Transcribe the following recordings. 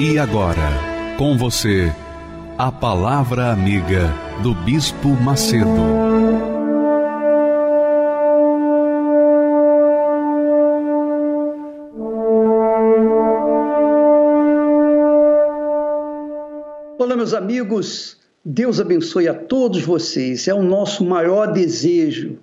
E agora, com você, a Palavra Amiga do Bispo Macedo. Olá, meus amigos, Deus abençoe a todos vocês. É o nosso maior desejo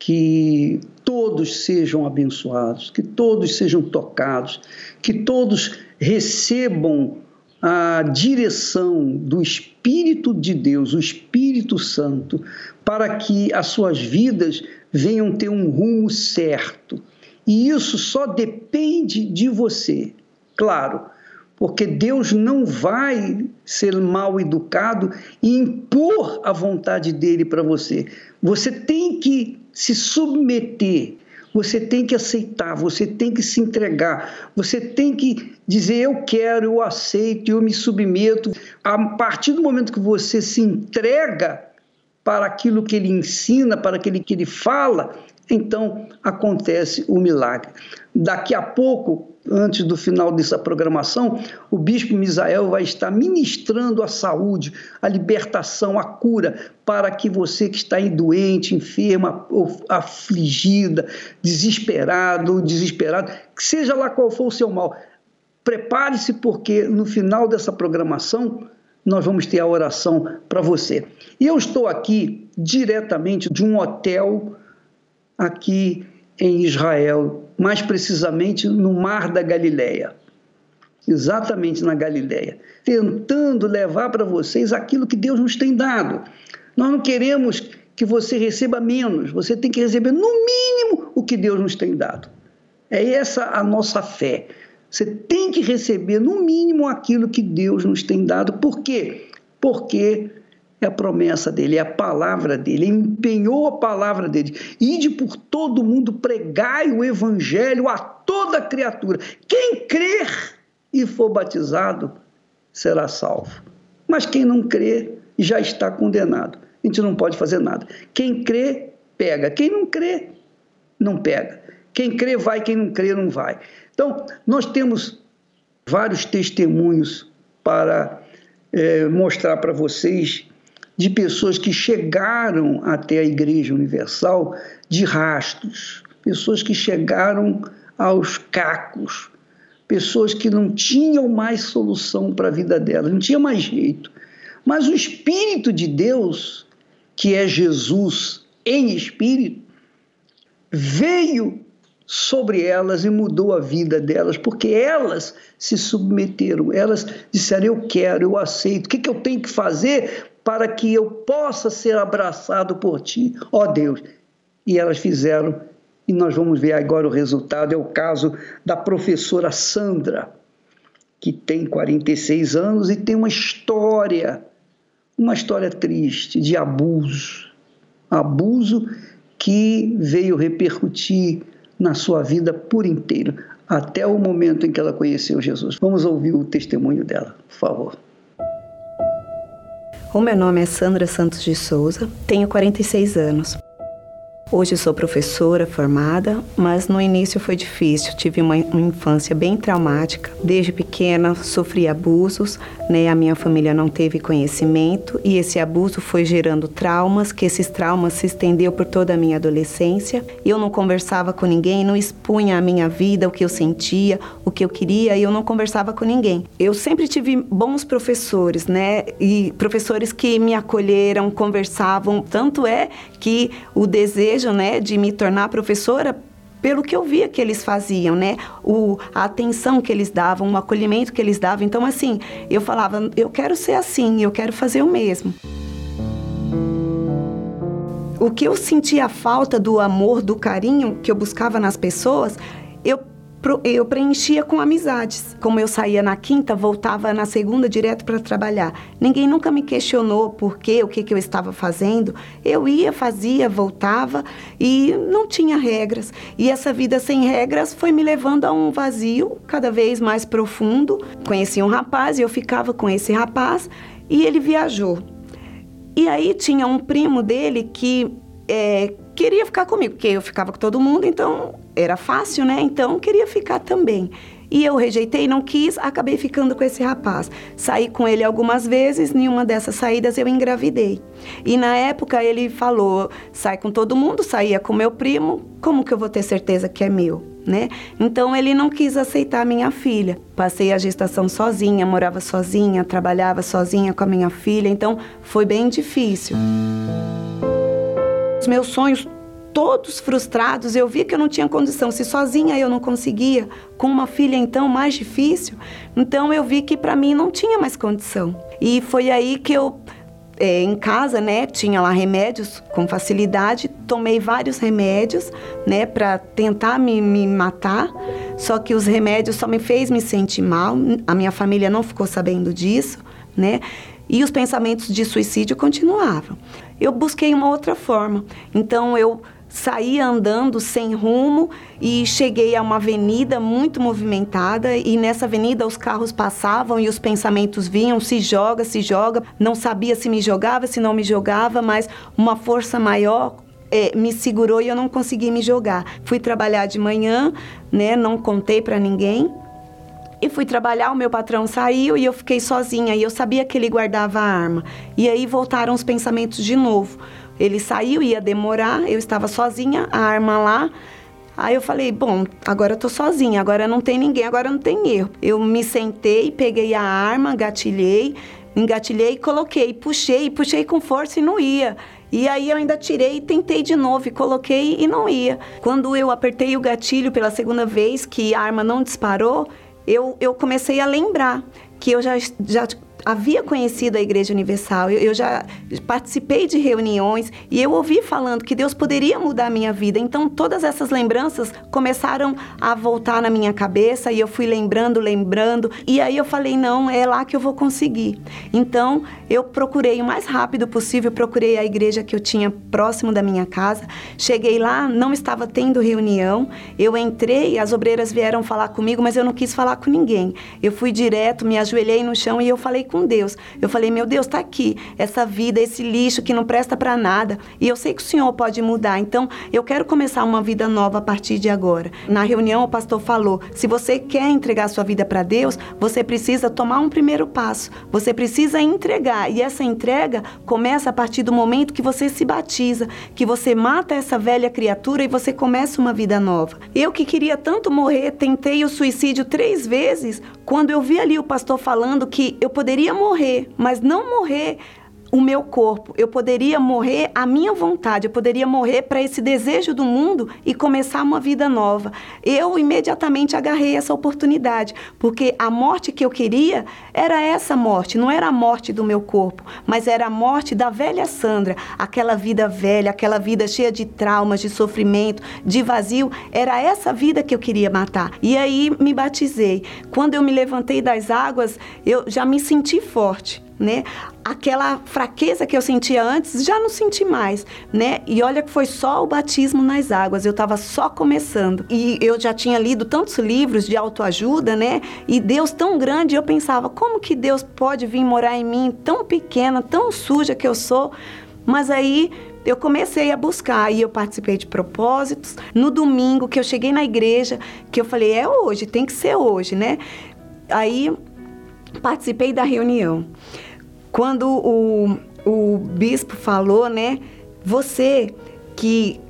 que todos sejam abençoados, que todos sejam tocados, que todos recebam a direção do Espírito de Deus, o Espírito Santo, para que as suas vidas venham ter um rumo certo. E isso só depende de você. Claro, porque Deus não vai ser mal educado e impor a vontade dele para você. Você tem que se submeter, você tem que aceitar, você tem que se entregar, você tem que dizer eu quero, eu aceito, eu me submeto. A partir do momento que você se entrega para aquilo que ele ensina, para aquilo que ele fala, então acontece o milagre. Daqui a pouco antes do final dessa programação, o bispo Misael vai estar ministrando a saúde, a libertação, a cura, para que você que está aí doente, enferma, afligida, desesperado, desesperado, seja lá qual for o seu mal, prepare-se porque no final dessa programação nós vamos ter a oração para você. E eu estou aqui diretamente de um hotel aqui em Israel, mais precisamente no Mar da Galileia. Exatamente na Galileia, tentando levar para vocês aquilo que Deus nos tem dado. Nós não queremos que você receba menos, você tem que receber no mínimo o que Deus nos tem dado. É essa a nossa fé. Você tem que receber no mínimo aquilo que Deus nos tem dado. Por quê? Porque é a promessa dele, é a palavra dele, ele empenhou a palavra dele. Ide por todo mundo, pregai o evangelho a toda criatura. Quem crer e for batizado será salvo. Mas quem não crê já está condenado. A gente não pode fazer nada. Quem crê, pega. Quem não crê, não pega. Quem crê, vai. Quem não crê, não vai. Então, nós temos vários testemunhos para é, mostrar para vocês de pessoas que chegaram até a Igreja Universal de rastros, pessoas que chegaram aos cacos, pessoas que não tinham mais solução para a vida delas, não tinha mais jeito. Mas o Espírito de Deus, que é Jesus em espírito, veio sobre elas e mudou a vida delas, porque elas se submeteram, elas disseram: Eu quero, eu aceito, o que, que eu tenho que fazer para que eu possa ser abraçado por ti, ó Deus. E elas fizeram, e nós vamos ver agora o resultado. É o caso da professora Sandra, que tem 46 anos e tem uma história, uma história triste de abuso. Abuso que veio repercutir na sua vida por inteiro, até o momento em que ela conheceu Jesus. Vamos ouvir o testemunho dela, por favor. O meu nome é Sandra Santos de Souza, tenho 46 anos. Hoje sou professora formada, mas no início foi difícil. Tive uma, infância bem traumática. Desde pequena sofri abusos, né? A minha família não teve conhecimento e esse abuso foi gerando traumas, que esses traumas se estendeu por toda a minha adolescência. Eu não conversava com ninguém, não expunha a minha vida, o que eu sentia, o que eu queria, e eu não conversava com ninguém. Eu sempre tive bons professores, né? E professores que me acolheram, conversavam. Tanto é que o desejo né, de me tornar professora pelo que eu via que eles faziam, né? O, a atenção que eles davam, o acolhimento que eles davam. Então, assim, eu falava, eu quero ser assim, eu quero fazer o mesmo. O que eu sentia falta do amor, do carinho que eu buscava nas pessoas, eu eu preenchia com amizades. Como eu saía na quinta, voltava na segunda direto para trabalhar. Ninguém nunca me questionou por quê, o que, que eu estava fazendo. Eu ia, fazia, voltava e não tinha regras. E essa vida sem regras foi me levando a um vazio cada vez mais profundo. Conheci um rapaz e eu ficava com esse rapaz e ele viajou. E aí tinha um primo dele que é, queria ficar comigo, porque eu ficava com todo mundo, então era fácil, né? Então queria ficar também. E eu rejeitei, não quis, acabei ficando com esse rapaz. Saí com ele algumas vezes, nenhuma dessas saídas eu engravidei. E na época ele falou: sai com todo mundo, saía com meu primo, como que eu vou ter certeza que é meu? Né? Então ele não quis aceitar minha filha. Passei a gestação sozinha, morava sozinha, trabalhava sozinha com a minha filha, então foi bem difícil. Os meus sonhos todos frustrados, eu vi que eu não tinha condição. Se sozinha eu não conseguia, com uma filha então mais difícil, então eu vi que para mim não tinha mais condição. E foi aí que eu é, em casa, né, tinha lá remédios com facilidade, tomei vários remédios, né, para tentar me, me matar. Só que os remédios só me fez me sentir mal. A minha família não ficou sabendo disso, né? E os pensamentos de suicídio continuavam. Eu busquei uma outra forma. Então eu saí andando sem rumo e cheguei a uma avenida muito movimentada e nessa avenida os carros passavam e os pensamentos vinham, se joga, se joga, não sabia se me jogava, se não me jogava, mas uma força maior é, me segurou e eu não consegui me jogar. Fui trabalhar de manhã, né, não contei para ninguém. E fui trabalhar, o meu patrão saiu e eu fiquei sozinha. E eu sabia que ele guardava a arma. E aí voltaram os pensamentos de novo. Ele saiu, ia demorar, eu estava sozinha, a arma lá. Aí eu falei, bom, agora eu tô sozinha, agora não tem ninguém, agora não tem erro. Eu me sentei, peguei a arma, gatilhei, engatilhei, coloquei, puxei, puxei com força e não ia. E aí eu ainda tirei, tentei de novo coloquei e não ia. Quando eu apertei o gatilho pela segunda vez, que a arma não disparou, eu, eu comecei a lembrar que eu já, já havia conhecido a Igreja Universal, eu, eu, já participei de reuniões e eu ouvi falando que Deus poderia mudar a minha vida. Então, todas essas lembranças começaram a voltar na minha cabeça e eu fui lembrando, lembrando. E aí eu falei: não, é lá que eu vou conseguir. Então, eu procurei o mais rápido possível, procurei a igreja que eu tinha próximo da minha casa. Cheguei lá, não estava tendo reunião. Eu entrei, as obreiras vieram falar comigo, mas eu não quis falar com ninguém. Eu fui direto, me ajoelhei no chão e eu falei com Deus. Eu falei, meu Deus, está aqui essa vida, esse lixo que não presta para nada. E eu sei que o Senhor pode mudar. Então, eu quero começar uma vida nova a partir de agora. Na reunião, o pastor falou: se você quer entregar sua vida para Deus, você precisa tomar um primeiro passo. Você precisa entregar. E essa entrega começa a partir do momento que você se batiza, que você mata essa velha criatura e você começa uma vida nova. Eu que queria tanto morrer, tentei o suicídio três vezes. Quando eu vi ali o pastor falando que eu poderia morrer, mas não morrer o meu corpo, eu poderia morrer a minha vontade, eu poderia morrer para esse desejo do mundo e começar uma vida nova. Eu imediatamente agarrei essa oportunidade, porque a morte que eu queria era essa morte, não era a morte do meu corpo, mas era a morte da velha Sandra, aquela vida velha, aquela vida cheia de traumas, de sofrimento, de vazio, era essa vida que eu queria matar. E aí me batizei. Quando eu me levantei das águas, eu já me senti forte né? Aquela fraqueza que eu sentia antes, já não senti mais, né? E olha que foi só o batismo nas águas, eu estava só começando. E eu já tinha lido tantos livros de autoajuda, né? E Deus tão grande, eu pensava, como que Deus pode vir morar em mim, tão pequena, tão suja que eu sou? Mas aí eu comecei a buscar e eu participei de propósitos. No domingo que eu cheguei na igreja, que eu falei, é hoje, tem que ser hoje, né? Aí participei da reunião. Quando o, o bispo falou, né? Você que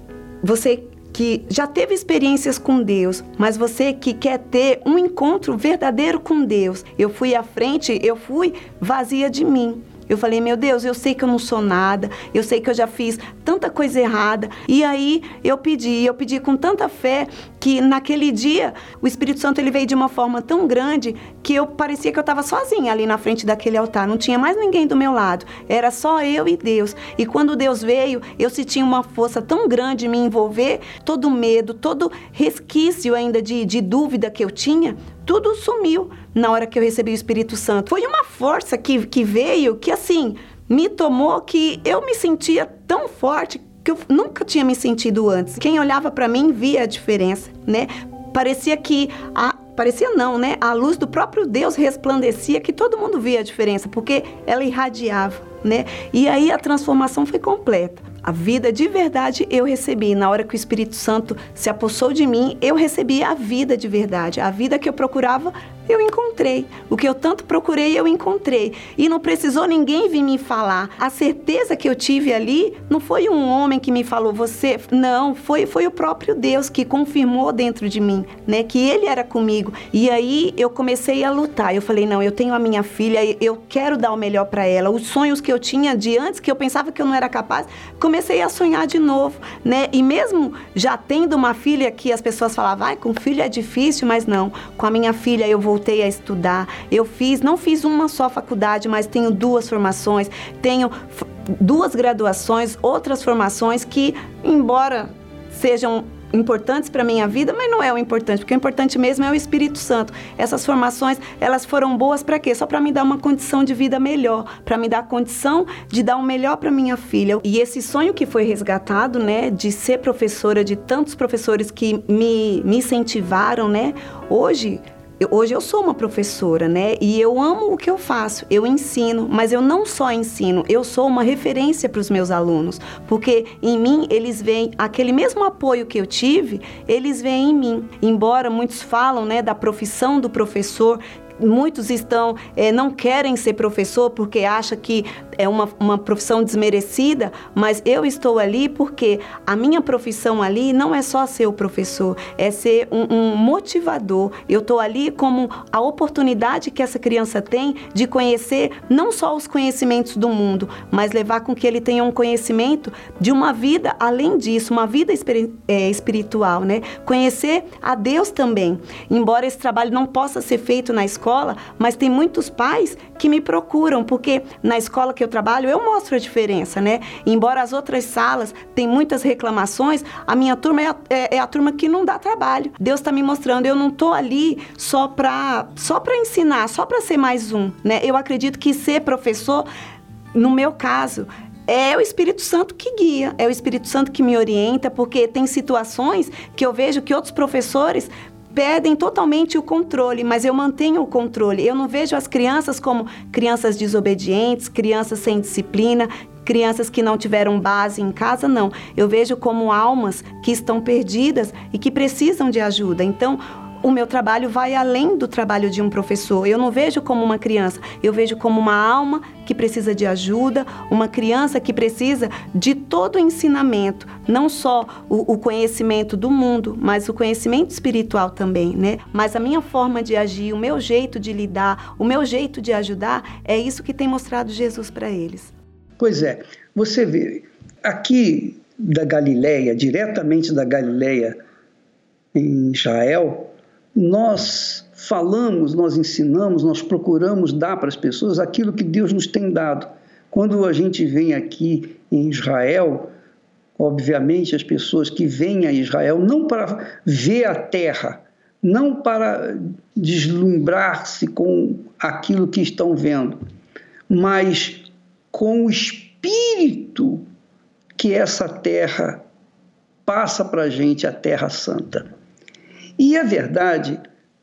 você que já teve experiências com Deus, mas você que quer ter um encontro verdadeiro com Deus. Eu fui à frente, eu fui vazia de mim. Eu falei, meu Deus, eu sei que eu não sou nada, eu sei que eu já fiz tanta coisa errada. E aí eu pedi, eu pedi com tanta fé que naquele dia o Espírito Santo ele veio de uma forma tão grande que eu parecia que eu estava sozinha ali na frente daquele altar, não tinha mais ninguém do meu lado, era só eu e Deus. E quando Deus veio, eu senti uma força tão grande me envolver, todo medo, todo resquício ainda de, de dúvida que eu tinha, tudo sumiu na hora que eu recebi o Espírito Santo. Foi uma força que, que veio que assim me tomou que eu me sentia tão forte que eu nunca tinha me sentido antes. Quem olhava para mim via a diferença, né? Parecia que a parecia não, né? A luz do próprio Deus resplandecia que todo mundo via a diferença, porque ela irradiava, né? E aí a transformação foi completa. A vida de verdade eu recebi. Na hora que o Espírito Santo se apossou de mim, eu recebi a vida de verdade. A vida que eu procurava eu encontrei. O que eu tanto procurei, eu encontrei. E não precisou ninguém vir me falar. A certeza que eu tive ali não foi um homem que me falou você, não, foi foi o próprio Deus que confirmou dentro de mim, né, que ele era comigo. E aí eu comecei a lutar. Eu falei, não, eu tenho a minha filha, eu quero dar o melhor para ela. Os sonhos que eu tinha de antes que eu pensava que eu não era capaz, comecei a sonhar de novo, né? E mesmo já tendo uma filha que as pessoas falavam, vai, com filho é difícil, mas não. Com a minha filha eu voltei a estudar. Eu fiz, não fiz uma só faculdade, mas tenho duas formações, tenho duas graduações, outras formações que, embora sejam importantes para minha vida, mas não é o importante, porque o importante mesmo é o Espírito Santo. Essas formações, elas foram boas para quê? Só para me dar uma condição de vida melhor, para me dar a condição de dar o melhor para minha filha. E esse sonho que foi resgatado, né, de ser professora, de tantos professores que me, me incentivaram, né? Hoje hoje eu sou uma professora, né? E eu amo o que eu faço. Eu ensino, mas eu não só ensino, eu sou uma referência para os meus alunos, porque em mim eles veem aquele mesmo apoio que eu tive, eles veem em mim. Embora muitos falam, né, da profissão do professor, muitos estão é, não querem ser professor porque acha que é uma, uma profissão desmerecida, mas eu estou ali porque a minha profissão ali não é só ser o professor, é ser um, um motivador. Eu estou ali como a oportunidade que essa criança tem de conhecer não só os conhecimentos do mundo, mas levar com que ele tenha um conhecimento de uma vida além disso, uma vida é, espiritual, né? Conhecer a Deus também. Embora esse trabalho não possa ser feito na escola, escola, mas tem muitos pais que me procuram, porque na escola que eu trabalho eu mostro a diferença, né? Embora as outras salas tem muitas reclamações, a minha turma é a, é, é a turma que não dá trabalho. Deus está me mostrando, eu não estou ali só para só para ensinar, só para ser mais um, né? Eu acredito que ser professor, no meu caso, é o Espírito Santo que guia, é o Espírito Santo que me orienta, porque tem situações que eu vejo que outros professores perdem totalmente o controle, mas eu mantenho o controle. Eu não vejo as crianças como crianças desobedientes, crianças sem disciplina, crianças que não tiveram base em casa, não. Eu vejo como almas que estão perdidas e que precisam de ajuda. Então, o meu trabalho vai além do trabalho de um professor. Eu não vejo como uma criança, eu vejo como uma alma que precisa de ajuda, uma criança que precisa de todo o ensinamento, não só o, o conhecimento do mundo, mas o conhecimento espiritual também, né? Mas a minha forma de agir, o meu jeito de lidar, o meu jeito de ajudar, é isso que tem mostrado Jesus para eles. Pois é, você vê, aqui da Galileia, diretamente da Galileia em Israel, nós falamos, nós ensinamos, nós procuramos dar para as pessoas aquilo que Deus nos tem dado. Quando a gente vem aqui em Israel, obviamente as pessoas que vêm a Israel não para ver a terra, não para deslumbrar-se com aquilo que estão vendo, mas com o espírito que essa terra passa para a gente, a Terra Santa. E é verdade,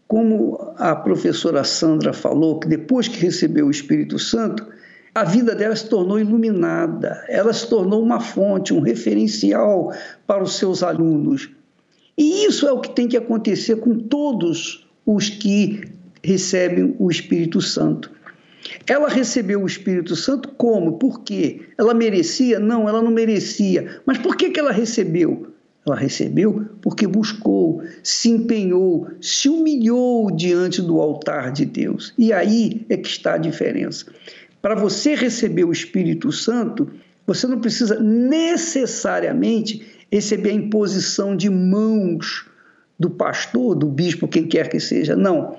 como a professora Sandra falou, que depois que recebeu o Espírito Santo, a vida dela se tornou iluminada, ela se tornou uma fonte, um referencial para os seus alunos. E isso é o que tem que acontecer com todos os que recebem o Espírito Santo. Ela recebeu o Espírito Santo como? Por quê? Ela merecia? Não, ela não merecia. Mas por que, que ela recebeu? Ela recebeu porque buscou, se empenhou, se humilhou diante do altar de Deus. E aí é que está a diferença. Para você receber o Espírito Santo, você não precisa necessariamente receber a imposição de mãos do pastor, do bispo, quem quer que seja. Não.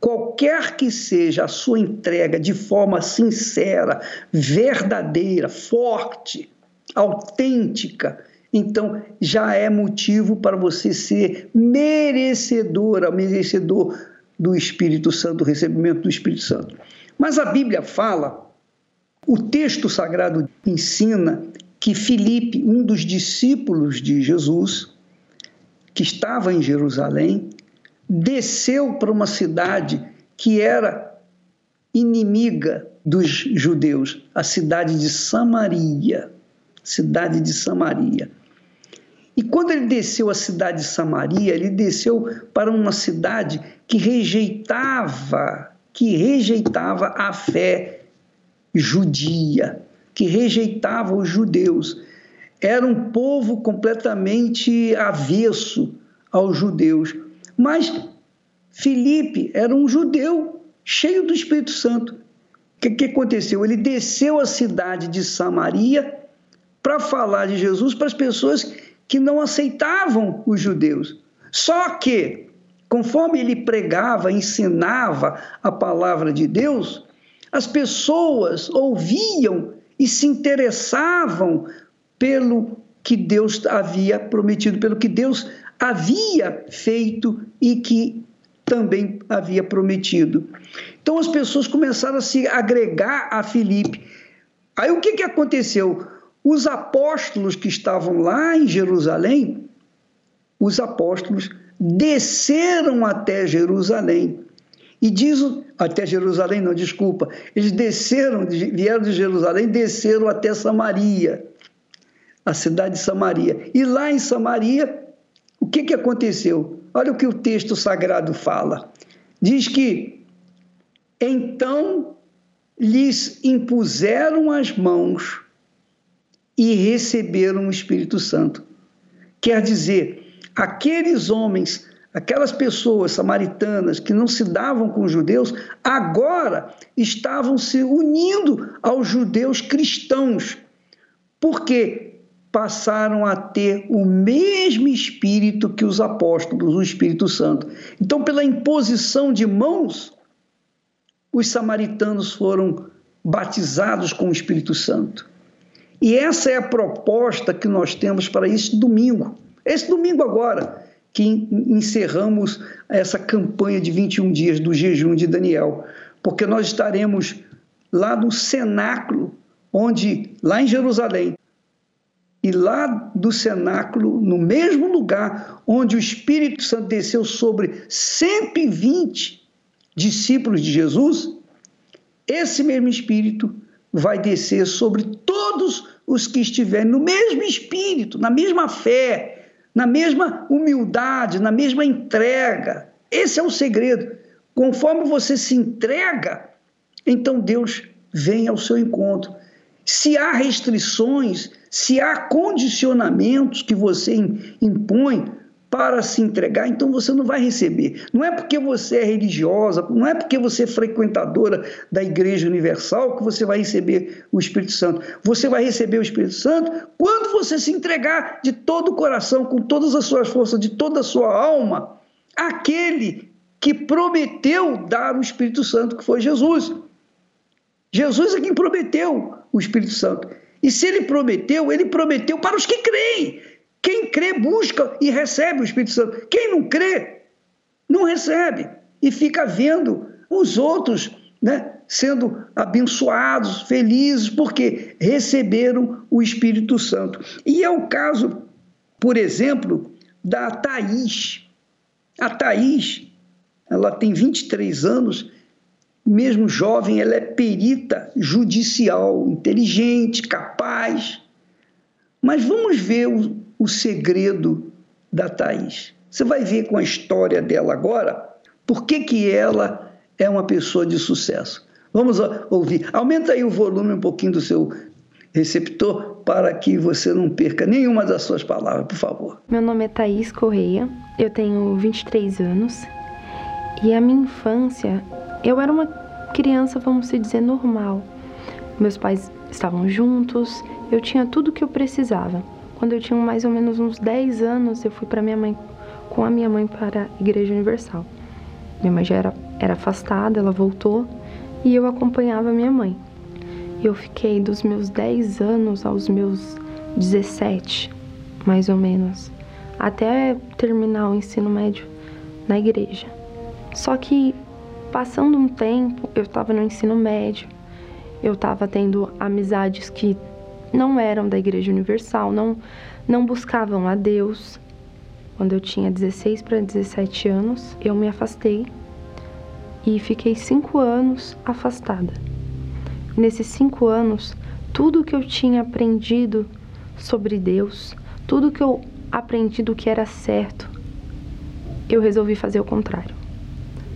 Qualquer que seja a sua entrega de forma sincera, verdadeira, forte, autêntica, então já é motivo para você ser merecedora, merecedor do Espírito Santo, do recebimento do Espírito Santo. Mas a Bíblia fala, o texto sagrado ensina que Filipe, um dos discípulos de Jesus, que estava em Jerusalém, desceu para uma cidade que era inimiga dos judeus, a cidade de Samaria. Cidade de Samaria. E quando ele desceu a cidade de Samaria, ele desceu para uma cidade que rejeitava, que rejeitava a fé judia, que rejeitava os judeus. Era um povo completamente avesso aos judeus. Mas Filipe era um judeu cheio do Espírito Santo. O que, que aconteceu? Ele desceu a cidade de Samaria para falar de Jesus para as pessoas que não aceitavam os judeus. Só que, conforme ele pregava, ensinava a palavra de Deus, as pessoas ouviam e se interessavam pelo que Deus havia prometido, pelo que Deus havia feito e que também havia prometido. Então as pessoas começaram a se agregar a Filipe. Aí o que, que aconteceu? Os apóstolos que estavam lá em Jerusalém, os apóstolos desceram até Jerusalém. E diz até Jerusalém, não, desculpa. Eles desceram, vieram de Jerusalém, desceram até Samaria, a cidade de Samaria. E lá em Samaria, o que, que aconteceu? Olha o que o texto sagrado fala. Diz que então lhes impuseram as mãos e receberam o Espírito Santo. Quer dizer, aqueles homens, aquelas pessoas samaritanas que não se davam com os judeus, agora estavam se unindo aos judeus cristãos, porque passaram a ter o mesmo espírito que os apóstolos, o Espírito Santo. Então, pela imposição de mãos, os samaritanos foram batizados com o Espírito Santo. E essa é a proposta que nós temos para esse domingo. Esse domingo agora, que encerramos essa campanha de 21 dias do jejum de Daniel, porque nós estaremos lá no cenáculo, onde lá em Jerusalém, e lá do cenáculo, no mesmo lugar onde o Espírito Santo desceu sobre 120 discípulos de Jesus, esse mesmo Espírito vai descer sobre todos os que estiverem no mesmo espírito, na mesma fé, na mesma humildade, na mesma entrega. Esse é o segredo. Conforme você se entrega, então Deus vem ao seu encontro. Se há restrições, se há condicionamentos que você impõe, para se entregar, então você não vai receber. Não é porque você é religiosa, não é porque você é frequentadora da Igreja Universal que você vai receber o Espírito Santo. Você vai receber o Espírito Santo quando você se entregar de todo o coração, com todas as suas forças, de toda a sua alma, àquele que prometeu dar o Espírito Santo, que foi Jesus. Jesus é quem prometeu o Espírito Santo. E se ele prometeu, ele prometeu para os que creem. Quem crê busca e recebe o Espírito Santo. Quem não crê, não recebe e fica vendo os outros né, sendo abençoados, felizes, porque receberam o Espírito Santo. E é o caso, por exemplo, da Thaís. A Thaís, ela tem 23 anos, mesmo jovem, ela é perita judicial, inteligente, capaz. Mas vamos ver o, o segredo da Thaís. Você vai ver com a história dela agora por que, que ela é uma pessoa de sucesso. Vamos ouvir. Aumenta aí o volume um pouquinho do seu receptor para que você não perca nenhuma das suas palavras, por favor. Meu nome é Thaís Correia, eu tenho 23 anos e a minha infância, eu era uma criança, vamos dizer, normal. Meus pais estavam juntos, eu tinha tudo o que eu precisava. Quando eu tinha mais ou menos uns 10 anos, eu fui para minha mãe com a minha mãe para a Igreja Universal. Minha mãe já era, era afastada, ela voltou e eu acompanhava minha mãe. Eu fiquei dos meus 10 anos aos meus 17, mais ou menos, até terminar o ensino médio na igreja. Só que passando um tempo, eu estava no ensino médio, eu estava tendo amizades que não eram da Igreja Universal, não, não buscavam a Deus. Quando eu tinha 16 para 17 anos, eu me afastei e fiquei cinco anos afastada. Nesses cinco anos, tudo que eu tinha aprendido sobre Deus, tudo que eu aprendi do que era certo, eu resolvi fazer o contrário.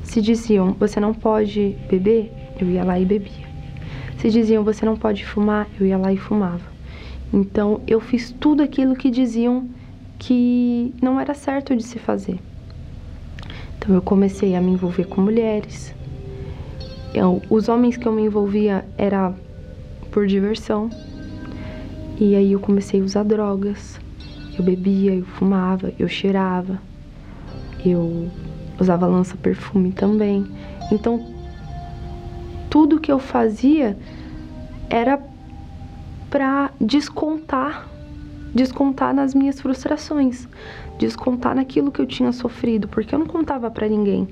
Se diziam, você não pode beber, eu ia lá e bebia. Se diziam, você não pode fumar, eu ia lá e fumava. Então, eu fiz tudo aquilo que diziam que não era certo de se fazer. Então, eu comecei a me envolver com mulheres. Eu, os homens que eu me envolvia era por diversão. E aí eu comecei a usar drogas. Eu bebia, eu fumava, eu cheirava. Eu usava lança-perfume também. Então, tudo que eu fazia era para descontar, descontar nas minhas frustrações, descontar naquilo que eu tinha sofrido, porque eu não contava para ninguém.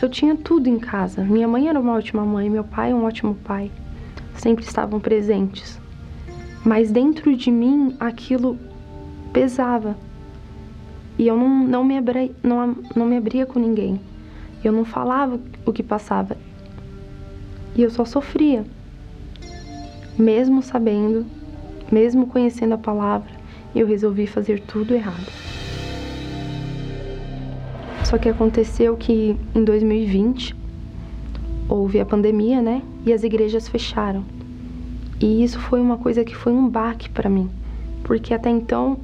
Eu tinha tudo em casa. Minha mãe era uma ótima mãe, meu pai um ótimo pai. Sempre estavam presentes. Mas dentro de mim aquilo pesava. E eu não, não, me, abri, não, não me abria com ninguém. Eu não falava o que passava. E eu só sofria. Mesmo sabendo, mesmo conhecendo a palavra, eu resolvi fazer tudo errado. Só que aconteceu que em 2020 houve a pandemia, né? E as igrejas fecharam. E isso foi uma coisa que foi um baque para mim, porque até então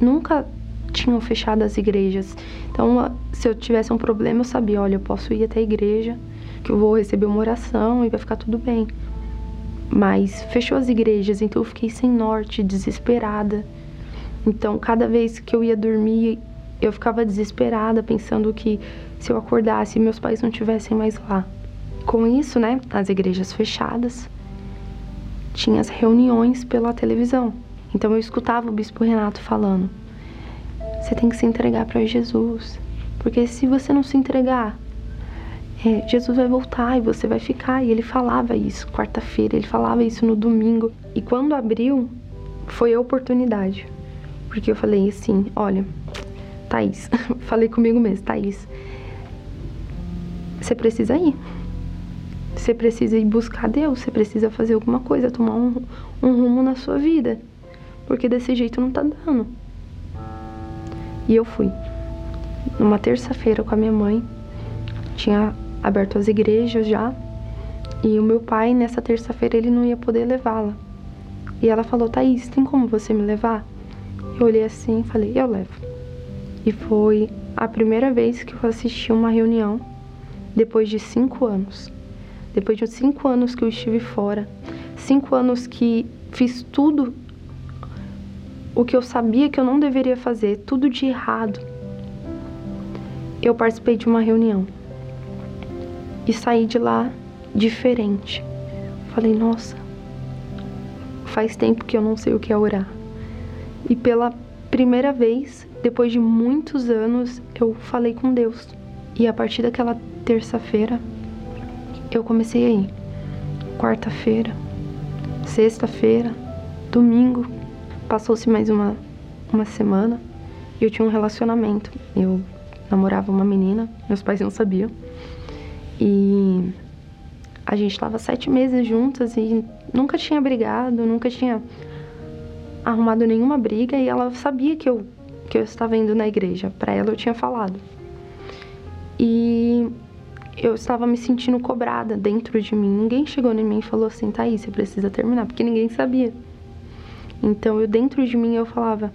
nunca tinham fechado as igrejas. Então, se eu tivesse um problema, eu sabia, olha, eu posso ir até a igreja que eu vou receber uma oração e vai ficar tudo bem. Mas fechou as igrejas, então eu fiquei sem norte, desesperada. Então, cada vez que eu ia dormir, eu ficava desesperada, pensando que se eu acordasse, meus pais não estivessem mais lá. Com isso, né, as igrejas fechadas, tinha as reuniões pela televisão. Então eu escutava o bispo Renato falando: "Você tem que se entregar para Jesus, porque se você não se entregar, é, Jesus vai voltar e você vai ficar. E ele falava isso quarta-feira, ele falava isso no domingo. E quando abriu, foi a oportunidade. Porque eu falei assim: olha, Thaís, falei comigo mesmo, Thaís, você precisa ir. Você precisa ir buscar Deus, você precisa fazer alguma coisa, tomar um, um rumo na sua vida. Porque desse jeito não tá dando. E eu fui. Numa terça-feira com a minha mãe, tinha aberto as igrejas já. E o meu pai, nessa terça-feira, ele não ia poder levá-la. E ela falou: Thaís, tem como você me levar? Eu olhei assim e falei: Eu levo. E foi a primeira vez que eu assisti uma reunião depois de cinco anos. Depois de cinco anos que eu estive fora, cinco anos que fiz tudo o que eu sabia que eu não deveria fazer, tudo de errado. Eu participei de uma reunião e saí de lá diferente. Falei, nossa, faz tempo que eu não sei o que é orar. E pela primeira vez, depois de muitos anos, eu falei com Deus. E a partir daquela terça-feira, eu comecei a ir. Quarta-feira, sexta-feira, domingo. Passou-se mais uma, uma semana e eu tinha um relacionamento. Eu namorava uma menina, meus pais não sabiam. E a gente estava sete meses juntas e nunca tinha brigado, nunca tinha arrumado nenhuma briga e ela sabia que eu que eu estava indo na igreja. Para ela eu tinha falado. E eu estava me sentindo cobrada dentro de mim. Ninguém chegou em mim e falou assim: "Thaís, você precisa terminar", porque ninguém sabia. Então eu dentro de mim eu falava: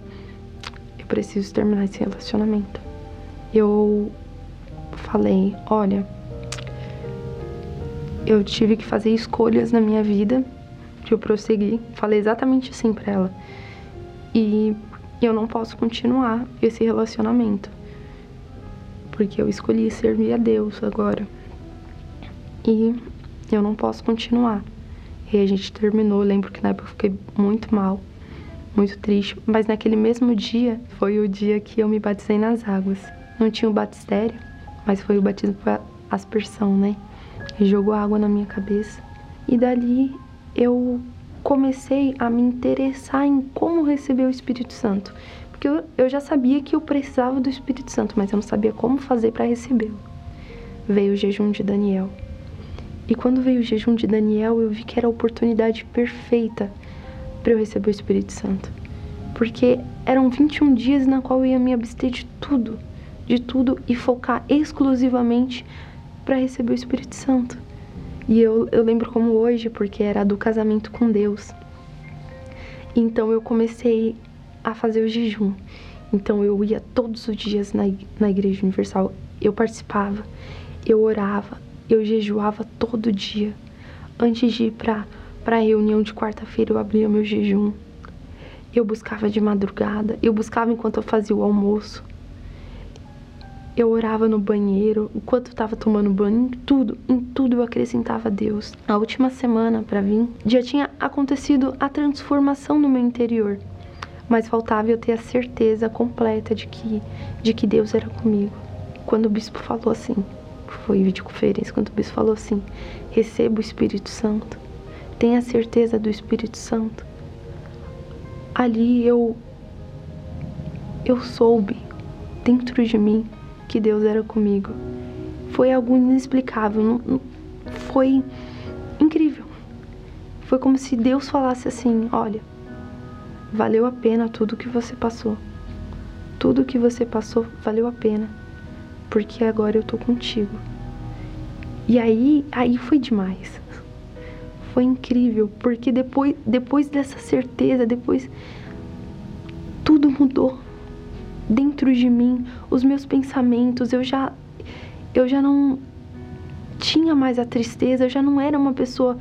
"Eu preciso terminar esse relacionamento". Eu falei: "Olha, eu tive que fazer escolhas na minha vida que eu prossegui. Falei exatamente assim para ela. E eu não posso continuar esse relacionamento. porque eu escolhi servir a Deus agora. E eu não posso continuar. E a gente terminou. Eu lembro que na época eu fiquei muito mal, muito triste. Mas naquele mesmo dia foi o dia que eu me batizei nas águas. Não tinha o batistério, mas foi o batismo por aspersão, né? E jogou água na minha cabeça. E dali eu comecei a me interessar em como receber o Espírito Santo. Porque eu, eu já sabia que eu precisava do Espírito Santo, mas eu não sabia como fazer para recebê-lo. Veio o jejum de Daniel. E quando veio o jejum de Daniel, eu vi que era a oportunidade perfeita para eu receber o Espírito Santo. Porque eram 21 dias na qual eu ia me abster de tudo, de tudo e focar exclusivamente para receber o Espírito Santo. E eu, eu lembro como hoje, porque era do casamento com Deus. Então eu comecei a fazer o jejum. Então eu ia todos os dias na, na Igreja Universal, eu participava, eu orava, eu jejuava todo dia. Antes de ir para a reunião de quarta-feira, eu abria meu jejum. Eu buscava de madrugada, eu buscava enquanto eu fazia o almoço. Eu orava no banheiro, enquanto eu estava tomando banho, em tudo, em tudo eu acrescentava Deus. A última semana para vir, já tinha acontecido a transformação no meu interior, mas faltava eu ter a certeza completa de que, de que Deus era comigo. Quando o bispo falou assim, foi videoconferência, quando o bispo falou assim: receba o Espírito Santo, tenha certeza do Espírito Santo. Ali eu, eu soube dentro de mim que Deus era comigo. Foi algo inexplicável, foi incrível. Foi como se Deus falasse assim: Olha, valeu a pena tudo que você passou. Tudo que você passou valeu a pena, porque agora eu tô contigo. E aí, aí foi demais. Foi incrível, porque depois, depois dessa certeza, depois tudo mudou dentro de mim, os meus pensamentos, eu já eu já não tinha mais a tristeza, eu já não era uma pessoa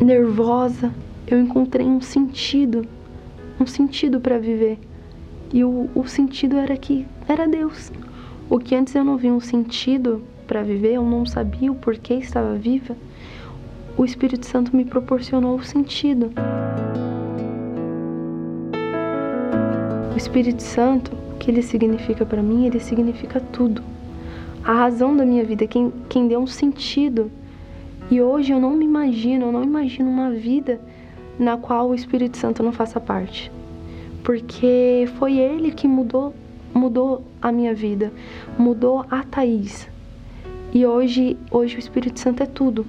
nervosa. Eu encontrei um sentido, um sentido para viver. E o, o sentido era que era Deus. O que antes eu não via um sentido para viver, eu não sabia o porquê estava viva, o Espírito Santo me proporcionou o sentido. O Espírito Santo, o que ele significa para mim, ele significa tudo. A razão da minha vida, quem, quem deu um sentido. E hoje eu não me imagino, eu não imagino uma vida na qual o Espírito Santo não faça parte. Porque foi ele que mudou, mudou a minha vida, mudou a Thaís. E hoje, hoje o Espírito Santo é tudo.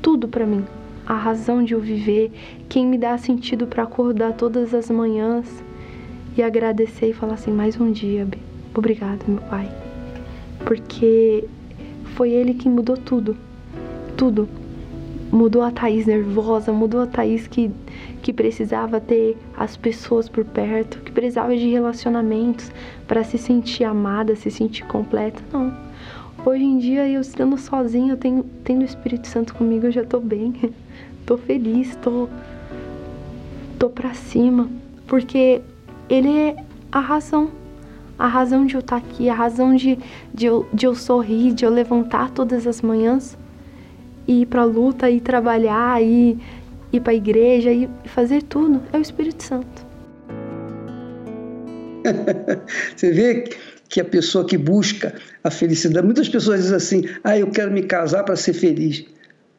Tudo para mim. A razão de eu viver, quem me dá sentido para acordar todas as manhãs, e agradecer e falar assim: mais um dia, obrigado, meu pai. Porque foi ele que mudou tudo. Tudo. Mudou a Thaís nervosa, mudou a Thaís que, que precisava ter as pessoas por perto, que precisava de relacionamentos para se sentir amada, se sentir completa. Não. Hoje em dia, eu estando sozinha, eu tenho, tendo o Espírito Santo comigo, eu já tô bem. tô feliz, tô, tô pra cima. Porque ele é a razão. A razão de eu estar aqui, a razão de, de, eu, de eu sorrir, de eu levantar todas as manhãs e ir para a luta, ir trabalhar, ir, ir para a igreja, e fazer tudo. É o Espírito Santo. Você vê que a pessoa que busca a felicidade, muitas pessoas dizem assim: ah, eu quero me casar para ser feliz.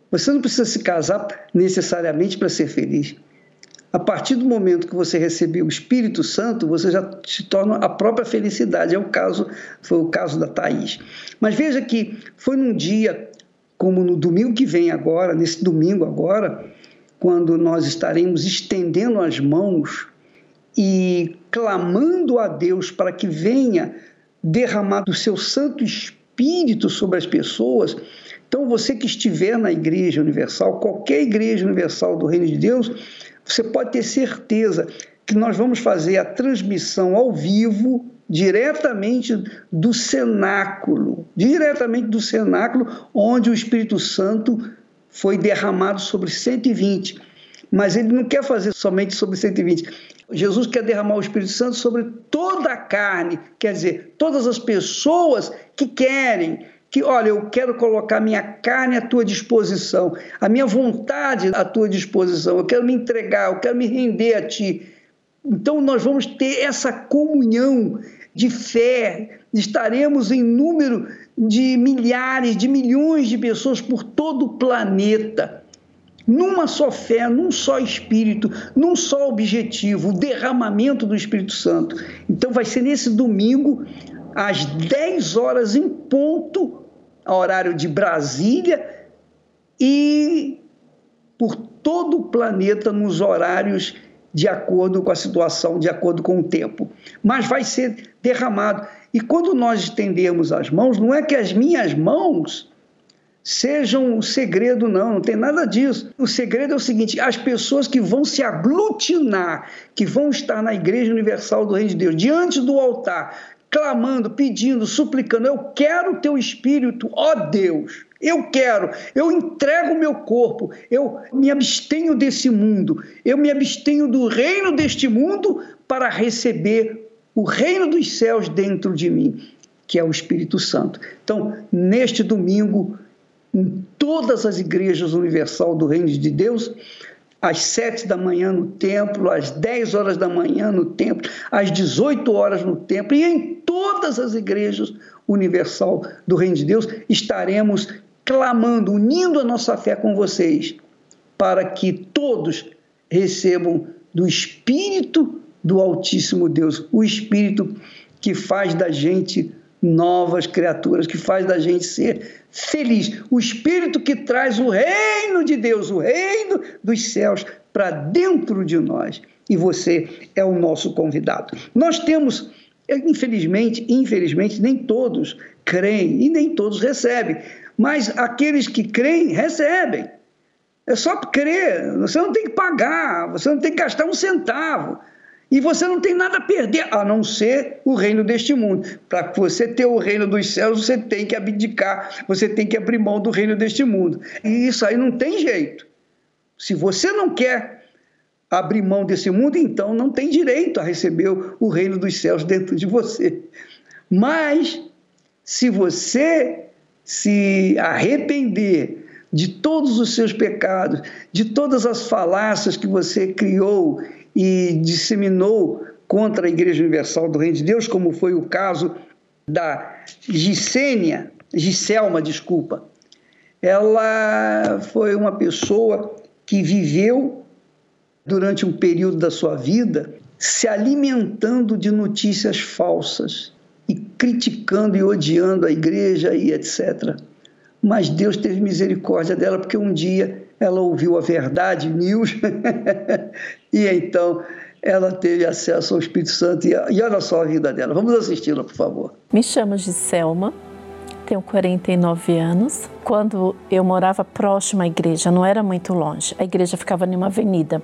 Você não precisa se casar necessariamente para ser feliz. A partir do momento que você recebeu o Espírito Santo, você já se torna a própria felicidade. É o caso, foi o caso da Thaís. Mas veja que foi num dia como no domingo que vem agora, nesse domingo agora, quando nós estaremos estendendo as mãos e clamando a Deus para que venha derramar do seu Santo Espírito sobre as pessoas. Então, você que estiver na Igreja Universal, qualquer Igreja Universal do Reino de Deus, você pode ter certeza que nós vamos fazer a transmissão ao vivo diretamente do cenáculo, diretamente do cenáculo onde o Espírito Santo foi derramado sobre 120. Mas ele não quer fazer somente sobre 120. Jesus quer derramar o Espírito Santo sobre toda a carne, quer dizer, todas as pessoas que querem, que, olha, eu quero colocar minha carne à tua disposição, a minha vontade à tua disposição, eu quero me entregar, eu quero me render a ti. Então, nós vamos ter essa comunhão de fé, estaremos em número de milhares, de milhões de pessoas por todo o planeta, numa só fé, num só espírito, num só objetivo, o derramamento do Espírito Santo. Então, vai ser nesse domingo, às 10 horas em ponto, horário de Brasília, e por todo o planeta nos horários de acordo com a situação, de acordo com o tempo. Mas vai ser derramado. E quando nós estendemos as mãos, não é que as minhas mãos sejam um segredo, não, não tem nada disso. O segredo é o seguinte: as pessoas que vão se aglutinar, que vão estar na Igreja Universal do Reino de Deus, diante do altar, clamando, pedindo, suplicando: Eu quero o teu espírito, ó Deus. Eu quero, eu entrego o meu corpo, eu me abstenho desse mundo, eu me abstenho do reino deste mundo para receber o reino dos céus dentro de mim, que é o Espírito Santo. Então, neste domingo, em todas as igrejas universal do reino de Deus, às sete da manhã no templo, às dez horas da manhã no templo, às dezoito horas no templo, e em todas as igrejas universal do Reino de Deus, estaremos clamando, unindo a nossa fé com vocês, para que todos recebam do Espírito do Altíssimo Deus, o Espírito que faz da gente novas criaturas, que faz da gente ser feliz, o Espírito que traz o reino de Deus, o reino dos céus para dentro de nós. E você é o nosso convidado. Nós temos, infelizmente, infelizmente, nem todos creem e nem todos recebem mas aqueles que creem recebem. É só crer, você não tem que pagar, você não tem que gastar um centavo. E você não tem nada a perder, a não ser o reino deste mundo. Para você ter o reino dos céus, você tem que abdicar, você tem que abrir mão do reino deste mundo. E isso aí não tem jeito. Se você não quer abrir mão desse mundo, então não tem direito a receber o reino dos céus dentro de você. Mas, se você se arrepender de todos os seus pecados, de todas as falácias que você criou e disseminou contra a Igreja Universal do Reino de Deus, como foi o caso da Gisênia, Giselma, desculpa. Ela foi uma pessoa que viveu durante um período da sua vida se alimentando de notícias falsas e criticando e odiando a igreja e etc. Mas Deus teve misericórdia dela porque um dia ela ouviu a verdade, news, e então ela teve acesso ao Espírito Santo. E olha só a vida dela. Vamos assisti-la, por favor. Me chamo Giselma, tenho 49 anos. Quando eu morava próximo à igreja, não era muito longe, a igreja ficava numa avenida.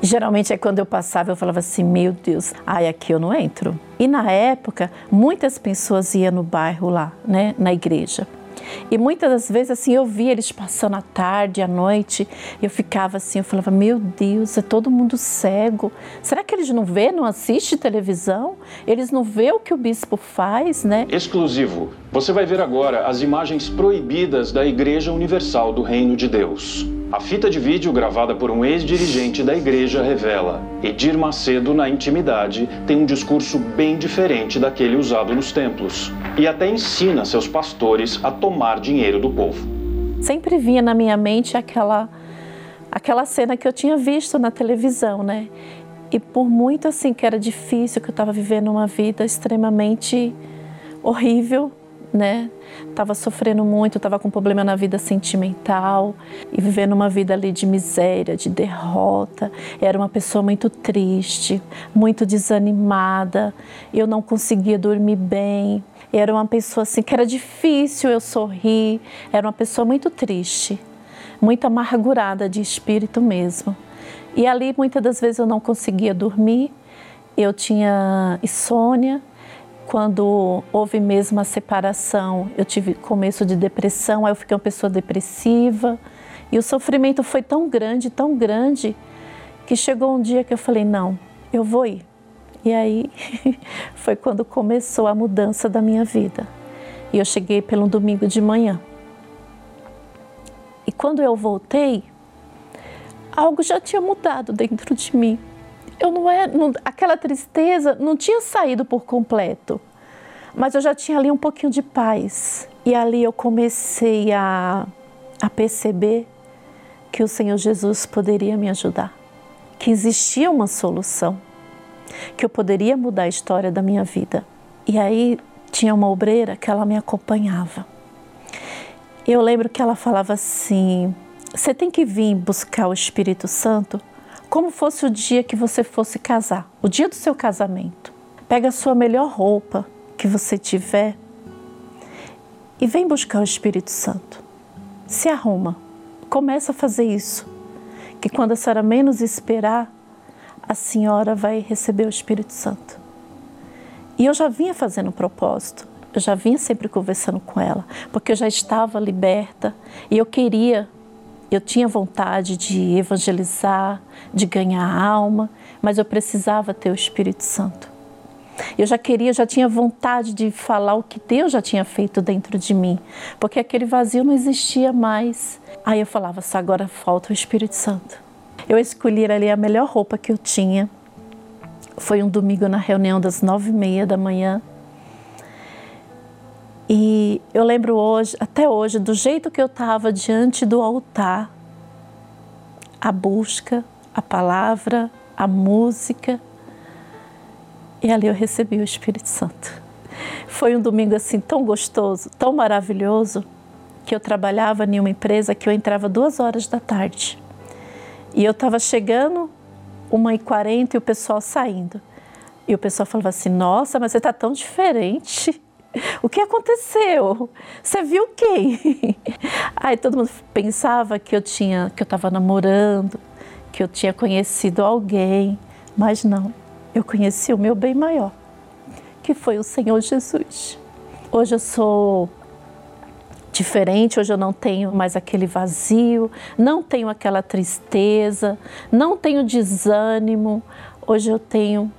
Geralmente é quando eu passava, eu falava assim: meu Deus, ai, aqui eu não entro. E na época, muitas pessoas iam no bairro lá, né, na igreja. E muitas das vezes, assim, eu via eles passando à tarde, à noite, eu ficava assim, eu falava, meu Deus, é todo mundo cego. Será que eles não vê, não assiste televisão? Eles não vê o que o bispo faz, né? Exclusivo. Você vai ver agora as imagens proibidas da Igreja Universal do Reino de Deus. A fita de vídeo gravada por um ex-dirigente da igreja revela: Edir Macedo, na intimidade, tem um discurso bem diferente daquele usado nos templos e até ensina seus pastores a tomar dinheiro do povo. Sempre vinha na minha mente aquela aquela cena que eu tinha visto na televisão, né? E por muito assim que era difícil, que eu estava vivendo uma vida extremamente horrível, né? Tava sofrendo muito, tava com problema na vida sentimental e vivendo uma vida ali de miséria, de derrota. Era uma pessoa muito triste, muito desanimada. Eu não conseguia dormir bem. Era uma pessoa assim que era difícil eu sorrir. Era uma pessoa muito triste, muito amargurada de espírito mesmo. E ali muitas das vezes eu não conseguia dormir. Eu tinha insônia, quando houve mesmo a separação, eu tive começo de depressão, aí eu fiquei uma pessoa depressiva. E o sofrimento foi tão grande, tão grande, que chegou um dia que eu falei: não, eu vou ir. E aí foi quando começou a mudança da minha vida. E eu cheguei pelo domingo de manhã. E quando eu voltei, algo já tinha mudado dentro de mim. Eu não é, não, aquela tristeza não tinha saído por completo, mas eu já tinha ali um pouquinho de paz. E ali eu comecei a, a perceber que o Senhor Jesus poderia me ajudar, que existia uma solução, que eu poderia mudar a história da minha vida. E aí tinha uma obreira que ela me acompanhava. Eu lembro que ela falava assim: você tem que vir buscar o Espírito Santo como fosse o dia que você fosse casar, o dia do seu casamento. Pega a sua melhor roupa que você tiver e vem buscar o Espírito Santo. Se arruma, começa a fazer isso, que quando a senhora menos esperar, a senhora vai receber o Espírito Santo. E eu já vinha fazendo um propósito, eu já vinha sempre conversando com ela, porque eu já estava liberta e eu queria, eu tinha vontade de evangelizar, de ganhar alma, mas eu precisava ter o Espírito Santo. Eu já queria, já tinha vontade de falar o que Deus já tinha feito dentro de mim, porque aquele vazio não existia mais. Aí eu falava, agora falta o Espírito Santo. Eu escolhi ali a melhor roupa que eu tinha. Foi um domingo na reunião das nove e meia da manhã. E eu lembro hoje, até hoje, do jeito que eu estava diante do altar, a busca, a palavra, a música. E ali eu recebi o Espírito Santo. Foi um domingo assim tão gostoso, tão maravilhoso, que eu trabalhava em uma empresa que eu entrava duas horas da tarde. E eu estava chegando, uma e quarenta, e o pessoal saindo. E o pessoal falava assim: Nossa, mas você está tão diferente. O que aconteceu? Você viu quem? Aí todo mundo pensava que eu tinha, que eu estava namorando, que eu tinha conhecido alguém, mas não. Eu conheci o meu bem maior, que foi o Senhor Jesus. Hoje eu sou diferente, hoje eu não tenho mais aquele vazio, não tenho aquela tristeza, não tenho desânimo. Hoje eu tenho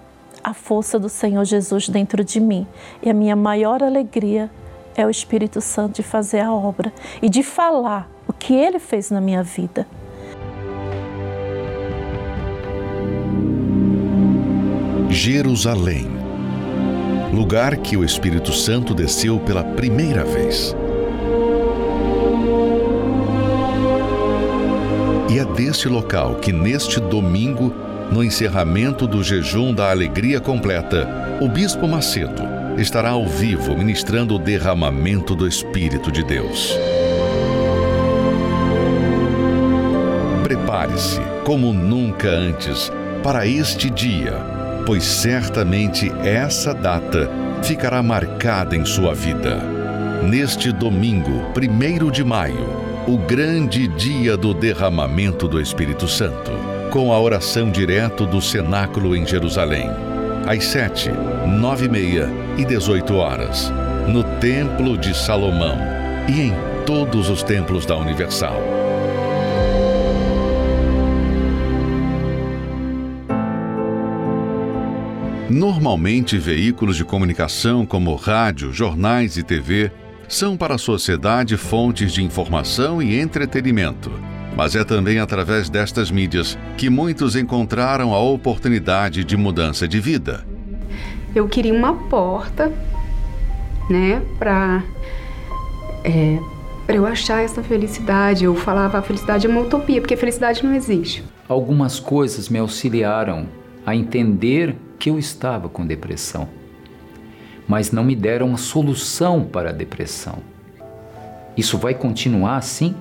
a força do Senhor Jesus dentro de mim. E a minha maior alegria é o Espírito Santo de fazer a obra e de falar o que ele fez na minha vida. Jerusalém lugar que o Espírito Santo desceu pela primeira vez. E é deste local que, neste domingo, no encerramento do jejum da alegria completa, o Bispo Macedo estará ao vivo ministrando o derramamento do Espírito de Deus. Prepare-se, como nunca antes, para este dia, pois certamente essa data ficará marcada em sua vida. Neste domingo, 1 de maio, o grande dia do derramamento do Espírito Santo com a oração direto do cenáculo em Jerusalém, às sete, nove e meia e dezoito horas, no Templo de Salomão e em todos os templos da Universal. Normalmente, veículos de comunicação como rádio, jornais e TV são para a sociedade fontes de informação e entretenimento mas é também através destas mídias que muitos encontraram a oportunidade de mudança de vida. Eu queria uma porta, né, para é, para eu achar essa felicidade. Eu falava a felicidade é uma utopia, porque a felicidade não existe. Algumas coisas me auxiliaram a entender que eu estava com depressão, mas não me deram uma solução para a depressão. Isso vai continuar assim?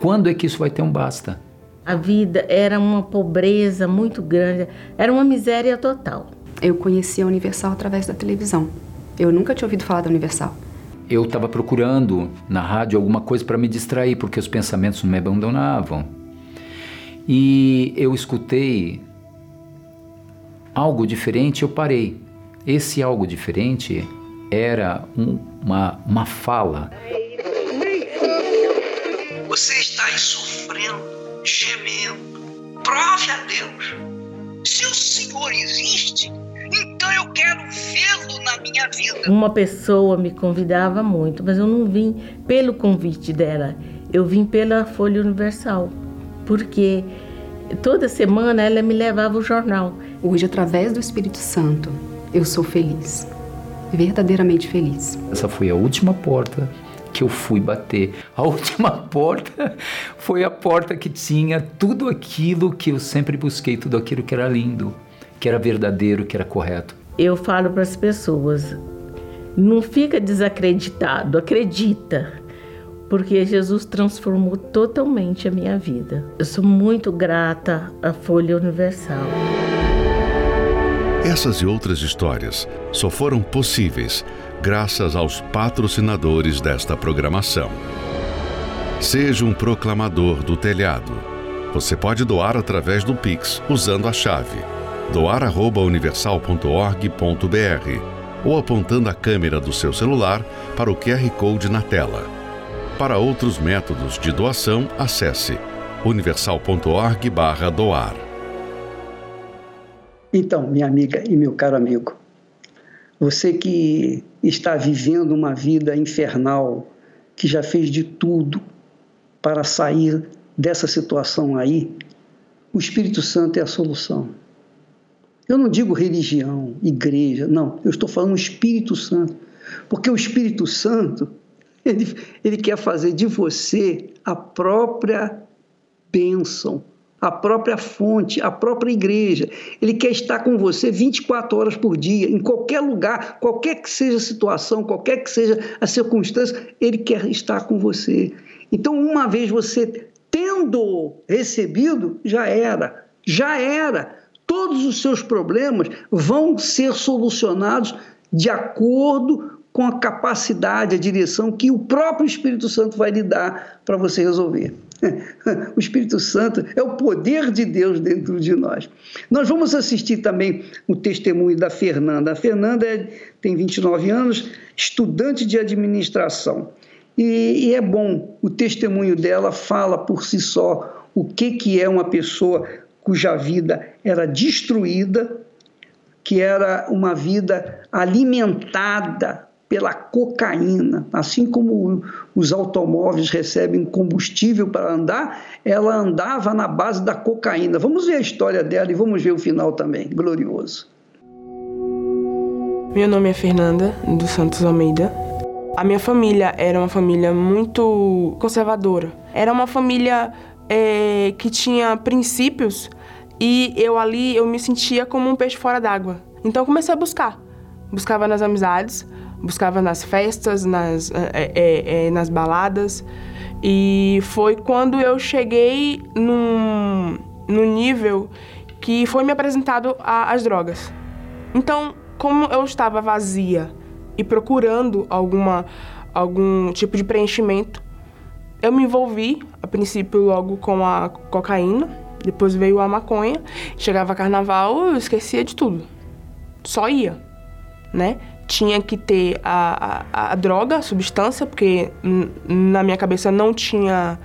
Quando é que isso vai ter um basta? A vida era uma pobreza muito grande, era uma miséria total. Eu conheci a Universal através da televisão. Eu nunca tinha ouvido falar da Universal. Eu estava procurando na rádio alguma coisa para me distrair, porque os pensamentos não me abandonavam. E eu escutei algo diferente, eu parei. Esse algo diferente era um, uma, uma fala você está aí sofrendo, gemendo, prove a Deus. Se o Senhor existe, então eu quero vê-lo na minha vida. Uma pessoa me convidava muito, mas eu não vim pelo convite dela. Eu vim pela Folha Universal, porque toda semana ela me levava o jornal. Hoje, através do Espírito Santo, eu sou feliz, verdadeiramente feliz. Essa foi a última porta que eu fui bater. A última porta foi a porta que tinha tudo aquilo que eu sempre busquei, tudo aquilo que era lindo, que era verdadeiro, que era correto. Eu falo para as pessoas: não fica desacreditado, acredita. Porque Jesus transformou totalmente a minha vida. Eu sou muito grata à Folha Universal. Essas e outras histórias só foram possíveis graças aos patrocinadores desta programação. Seja um proclamador do telhado. Você pode doar através do Pix usando a chave doar@universal.org.br ou apontando a câmera do seu celular para o QR Code na tela. Para outros métodos de doação, acesse universal.org/doar. Então, minha amiga e meu caro amigo, você que está vivendo uma vida infernal, que já fez de tudo para sair dessa situação aí, o Espírito Santo é a solução. Eu não digo religião, igreja, não, eu estou falando Espírito Santo, porque o Espírito Santo, ele, ele quer fazer de você a própria bênção, a própria fonte, a própria igreja. Ele quer estar com você 24 horas por dia, em qualquer lugar, qualquer que seja a situação, qualquer que seja a circunstância, ele quer estar com você. Então, uma vez você tendo recebido, já era, já era. Todos os seus problemas vão ser solucionados de acordo com a capacidade, a direção que o próprio Espírito Santo vai lhe dar para você resolver. O Espírito Santo é o poder de Deus dentro de nós. Nós vamos assistir também o testemunho da Fernanda. A Fernanda é, tem 29 anos, estudante de administração. E, e, é bom, o testemunho dela fala por si só o que, que é uma pessoa cuja vida era destruída, que era uma vida alimentada pela cocaína. Assim como os automóveis recebem combustível para andar, ela andava na base da cocaína. Vamos ver a história dela e vamos ver o final também. Glorioso. Meu nome é Fernanda dos Santos Almeida. A minha família era uma família muito conservadora. Era uma família é, que tinha princípios e eu ali eu me sentia como um peixe fora d'água. Então eu comecei a buscar. Buscava nas amizades, buscava nas festas, nas, é, é, nas baladas. E foi quando eu cheguei num, num nível que foi me apresentado as drogas. Então, como eu estava vazia e procurando alguma, algum tipo de preenchimento, eu me envolvi, a princípio, logo com a cocaína, depois veio a maconha. Chegava carnaval, eu esquecia de tudo. Só ia, né? Tinha que ter a, a, a droga, a substância, porque na minha cabeça não tinha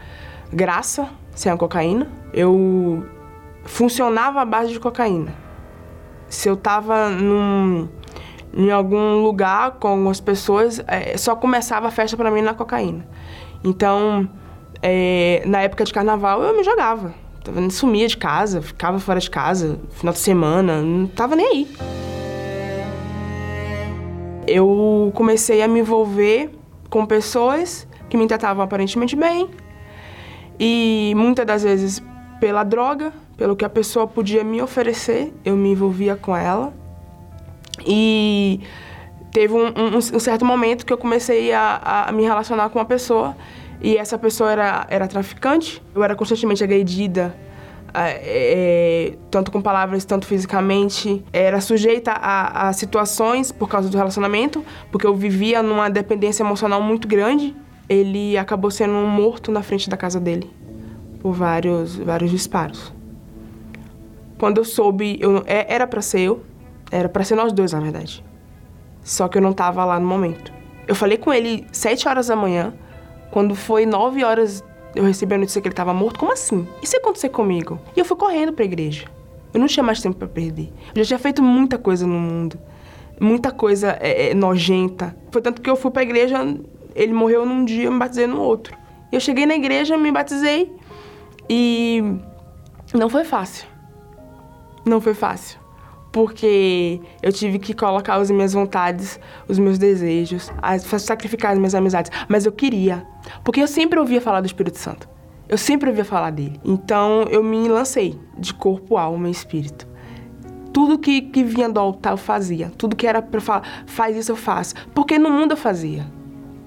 graça sem a cocaína. Eu funcionava à base de cocaína. Se eu tava num, em algum lugar com algumas pessoas, é, só começava a festa para mim na cocaína. Então, é, na época de carnaval, eu me jogava. Sumia de casa, ficava fora de casa, final de semana, não tava nem aí eu comecei a me envolver com pessoas que me tratavam aparentemente bem e muitas das vezes pela droga, pelo que a pessoa podia me oferecer, eu me envolvia com ela. E teve um, um, um certo momento que eu comecei a, a, me relacionar com uma pessoa e essa pessoa era, era traficante. Eu era constantemente agredida é, tanto com palavras, tanto fisicamente, era sujeita a, a, situações por causa do relacionamento, porque eu vivia numa dependência emocional muito grande. Ele acabou sendo morto na frente da casa dele por vários, vários disparos. Quando eu soube, eu, é, era para ser eu, era para ser nós dois, na verdade. Só que eu não estava lá no momento. Eu falei com ele sete horas da manhã, quando foi nove horas eu recebi a notícia que ele estava morto. Como assim? E se acontecer comigo? E eu fui correndo para a igreja. Eu não tinha mais tempo para perder. Eu já tinha feito muita coisa no mundo. Muita coisa é, é, nojenta. Foi tanto que eu fui para a igreja, ele morreu num dia, eu me batizei no outro. Eu cheguei na igreja, me batizei e não foi fácil. Não foi fácil. Porque eu tive que colocar as minhas vontades, os meus desejos, sacrificar as minhas amizades. Mas eu queria. Porque eu sempre ouvia falar do Espírito Santo. Eu sempre ouvia falar dele. Então eu me lancei de corpo, alma e espírito. Tudo que, que vinha do altar eu fazia. Tudo que era para falar, faz isso eu faço. Porque no mundo eu fazia.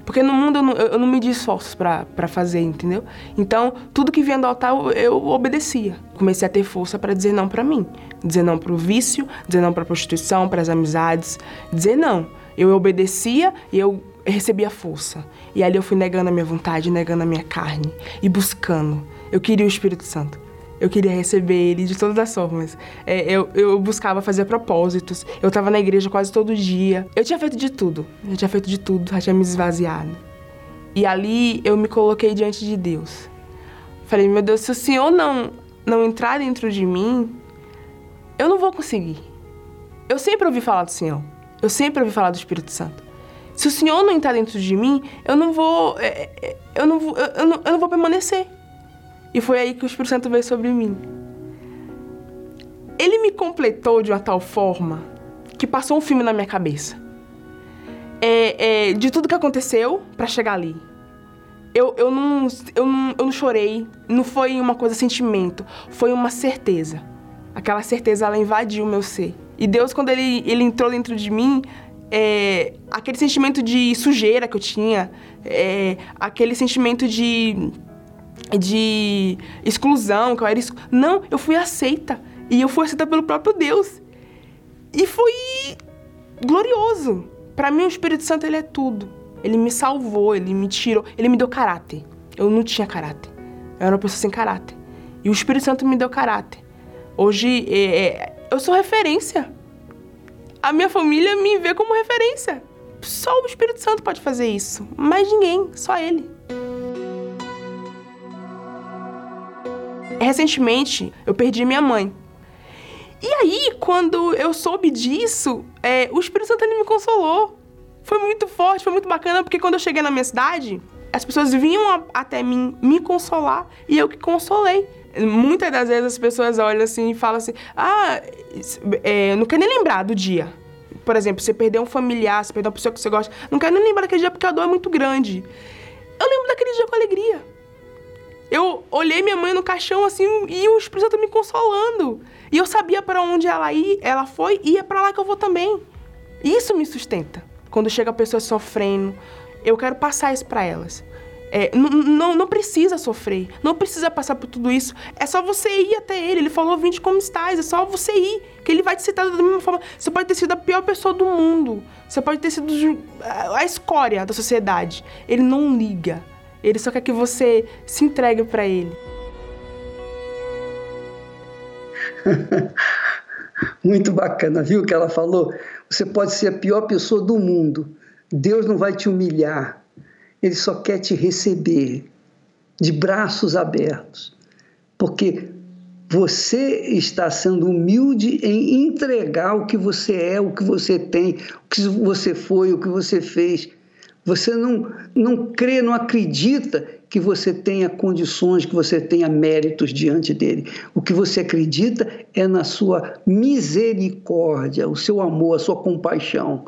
Porque no mundo eu não, eu não medi esforços para fazer, entendeu? Então, tudo que vinha do altar eu, eu obedecia. Comecei a ter força para dizer não para mim. Dizer não para o vício, dizer não para a prostituição, para as amizades. Dizer não. Eu obedecia e eu recebia força. E ali eu fui negando a minha vontade, negando a minha carne e buscando. Eu queria o Espírito Santo. Eu queria receber ele de todas as formas. É, eu, eu buscava fazer propósitos. Eu estava na igreja quase todo dia. Eu tinha feito de tudo. Eu tinha feito de tudo, já tinha me esvaziado. E ali eu me coloquei diante de Deus. Falei, meu Deus, se o Senhor não, não entrar dentro de mim, eu não vou conseguir. Eu sempre ouvi falar do Senhor. Eu sempre ouvi falar do Espírito Santo. Se o Senhor não entrar dentro de mim, eu não vou. É, é, eu não eu não, eu não vou permanecer. E foi aí que o Espírito Santo veio sobre mim. Ele me completou de uma tal forma que passou um filme na minha cabeça. É, é, de tudo que aconteceu para chegar ali. Eu, eu, não, eu, não, eu não chorei, não foi uma coisa sentimento, foi uma certeza. Aquela certeza, ela invadiu o meu ser. E Deus, quando ele, ele entrou dentro de mim, é, aquele sentimento de sujeira que eu tinha, é, aquele sentimento de de exclusão, que eu era exclu... Não, eu fui aceita. E eu fui aceita pelo próprio Deus. E foi glorioso. Para mim o Espírito Santo ele é tudo. Ele me salvou, ele me tirou, ele me deu caráter. Eu não tinha caráter. Eu era uma pessoa sem caráter. E o Espírito Santo me deu caráter. Hoje é, é, eu sou referência. A minha família me vê como referência. Só o Espírito Santo pode fazer isso. Mais ninguém, só ele. Recentemente, eu perdi minha mãe. E aí, quando eu soube disso, é, o Espírito Santo me consolou. Foi muito forte, foi muito bacana, porque quando eu cheguei na minha cidade, as pessoas vinham a, até mim me consolar e eu que consolei. Muitas das vezes as pessoas olham assim e falam assim: ah, é, não quer nem lembrar do dia. Por exemplo, você perdeu um familiar, você perdeu uma pessoa que você gosta, não quer nem lembrar daquele dia porque a dor é muito grande. Eu lembro daquele dia com alegria. Eu olhei minha mãe no caixão assim e o Espírito Santo me consolando. E eu sabia para onde ela ia, ela foi e é para lá que eu vou também. Isso me sustenta. Quando chega a pessoa sofrendo, eu quero passar isso para elas. É, não, não precisa sofrer, não precisa passar por tudo isso. É só você ir até ele. Ele falou: Vinde como estás. É só você ir, que ele vai te citar da mesma forma. Você pode ter sido a pior pessoa do mundo. Você pode ter sido a escória da sociedade. Ele não liga. Ele só quer que você se entregue para ele. Muito bacana, viu o que ela falou? Você pode ser a pior pessoa do mundo. Deus não vai te humilhar. Ele só quer te receber de braços abertos. Porque você está sendo humilde em entregar o que você é, o que você tem, o que você foi, o que você fez. Você não, não crê, não acredita que você tenha condições, que você tenha méritos diante dele. O que você acredita é na sua misericórdia, o seu amor, a sua compaixão.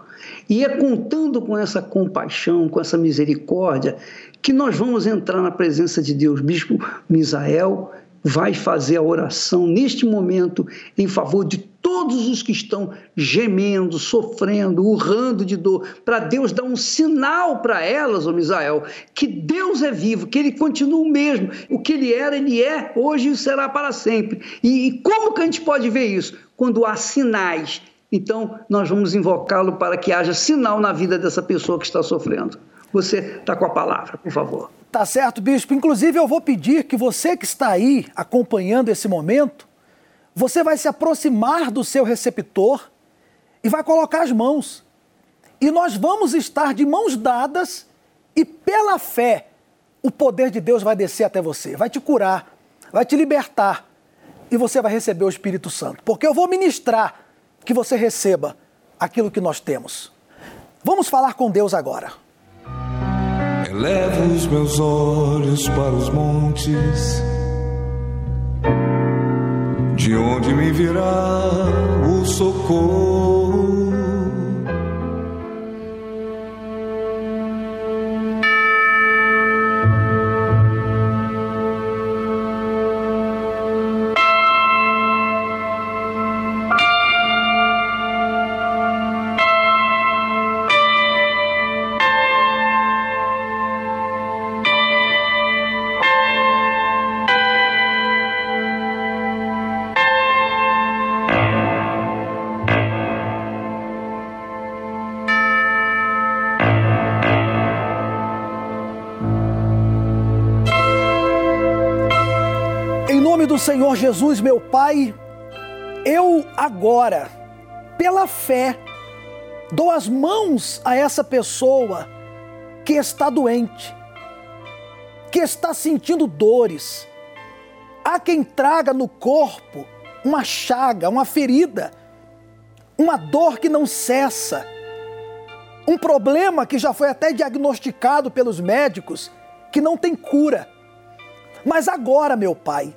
E é contando com essa compaixão, com essa misericórdia, que nós vamos entrar na presença de Deus. Bispo Misael vai fazer a oração neste momento em favor de todos os que estão gemendo, sofrendo, urrando de dor, para Deus dar um sinal para elas, ô Misael, que Deus é vivo, que Ele continua o mesmo. O que Ele era, Ele é, hoje e será para sempre. E, e como que a gente pode ver isso? Quando há sinais. Então, nós vamos invocá-lo para que haja sinal na vida dessa pessoa que está sofrendo. Você está com a palavra, por favor. Tá certo, bispo. Inclusive, eu vou pedir que você que está aí acompanhando esse momento, você vai se aproximar do seu receptor e vai colocar as mãos. E nós vamos estar de mãos dadas e pela fé o poder de Deus vai descer até você, vai te curar, vai te libertar. e você vai receber o Espírito Santo, porque eu vou ministrar que você receba aquilo que nós temos. Vamos falar com Deus agora. Elevo os meus olhos para os montes, de onde me virá o socorro. Jesus, meu Pai, eu agora, pela fé, dou as mãos a essa pessoa que está doente, que está sentindo dores. Há quem traga no corpo uma chaga, uma ferida, uma dor que não cessa, um problema que já foi até diagnosticado pelos médicos que não tem cura. Mas agora, meu Pai,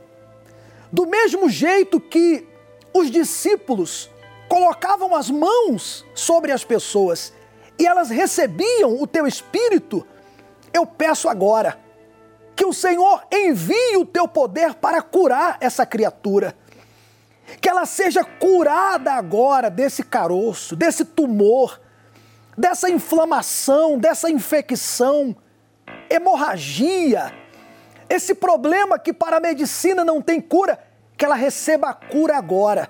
do mesmo jeito que os discípulos colocavam as mãos sobre as pessoas e elas recebiam o teu espírito, eu peço agora que o Senhor envie o teu poder para curar essa criatura. Que ela seja curada agora desse caroço, desse tumor, dessa inflamação, dessa infecção, hemorragia esse problema que para a medicina não tem cura, que ela receba a cura agora.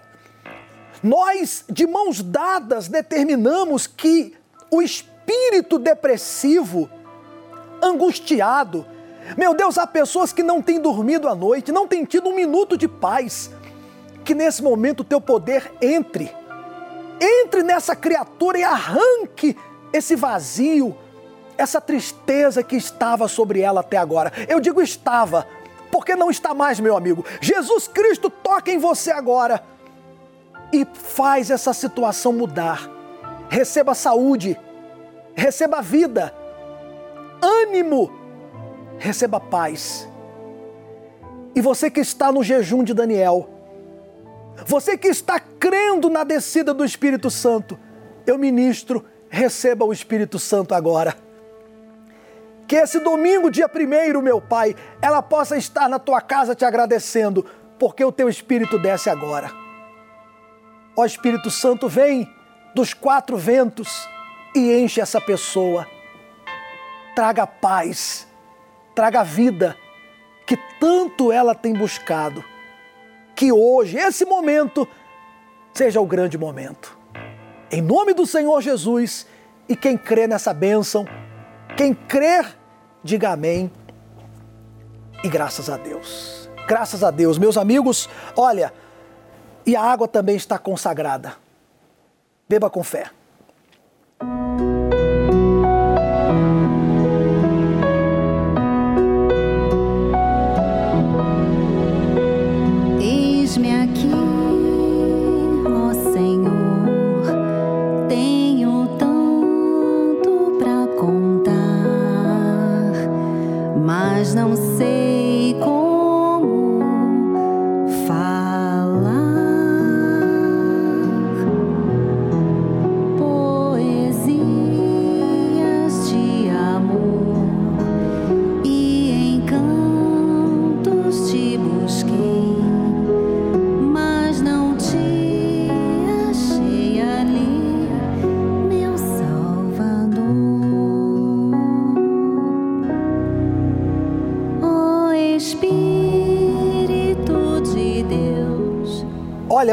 Nós, de mãos dadas, determinamos que o espírito depressivo, angustiado, meu Deus, há pessoas que não têm dormido à noite, não têm tido um minuto de paz. Que nesse momento o teu poder entre, entre nessa criatura e arranque esse vazio, essa tristeza que estava sobre ela até agora. Eu digo estava, porque não está mais, meu amigo. Jesus Cristo toca em você agora e faz essa situação mudar. Receba saúde, receba vida, ânimo, receba paz. E você que está no jejum de Daniel, você que está crendo na descida do Espírito Santo, eu ministro, receba o Espírito Santo agora. Que esse domingo, dia primeiro, meu Pai, ela possa estar na tua casa te agradecendo, porque o teu Espírito desce agora. Ó Espírito Santo, vem dos quatro ventos e enche essa pessoa. Traga paz, traga vida, que tanto ela tem buscado. Que hoje, esse momento, seja o grande momento. Em nome do Senhor Jesus, e quem crê nessa bênção, quem crer diga amém e graças a Deus. Graças a Deus, meus amigos, olha, e a água também está consagrada. Beba com fé.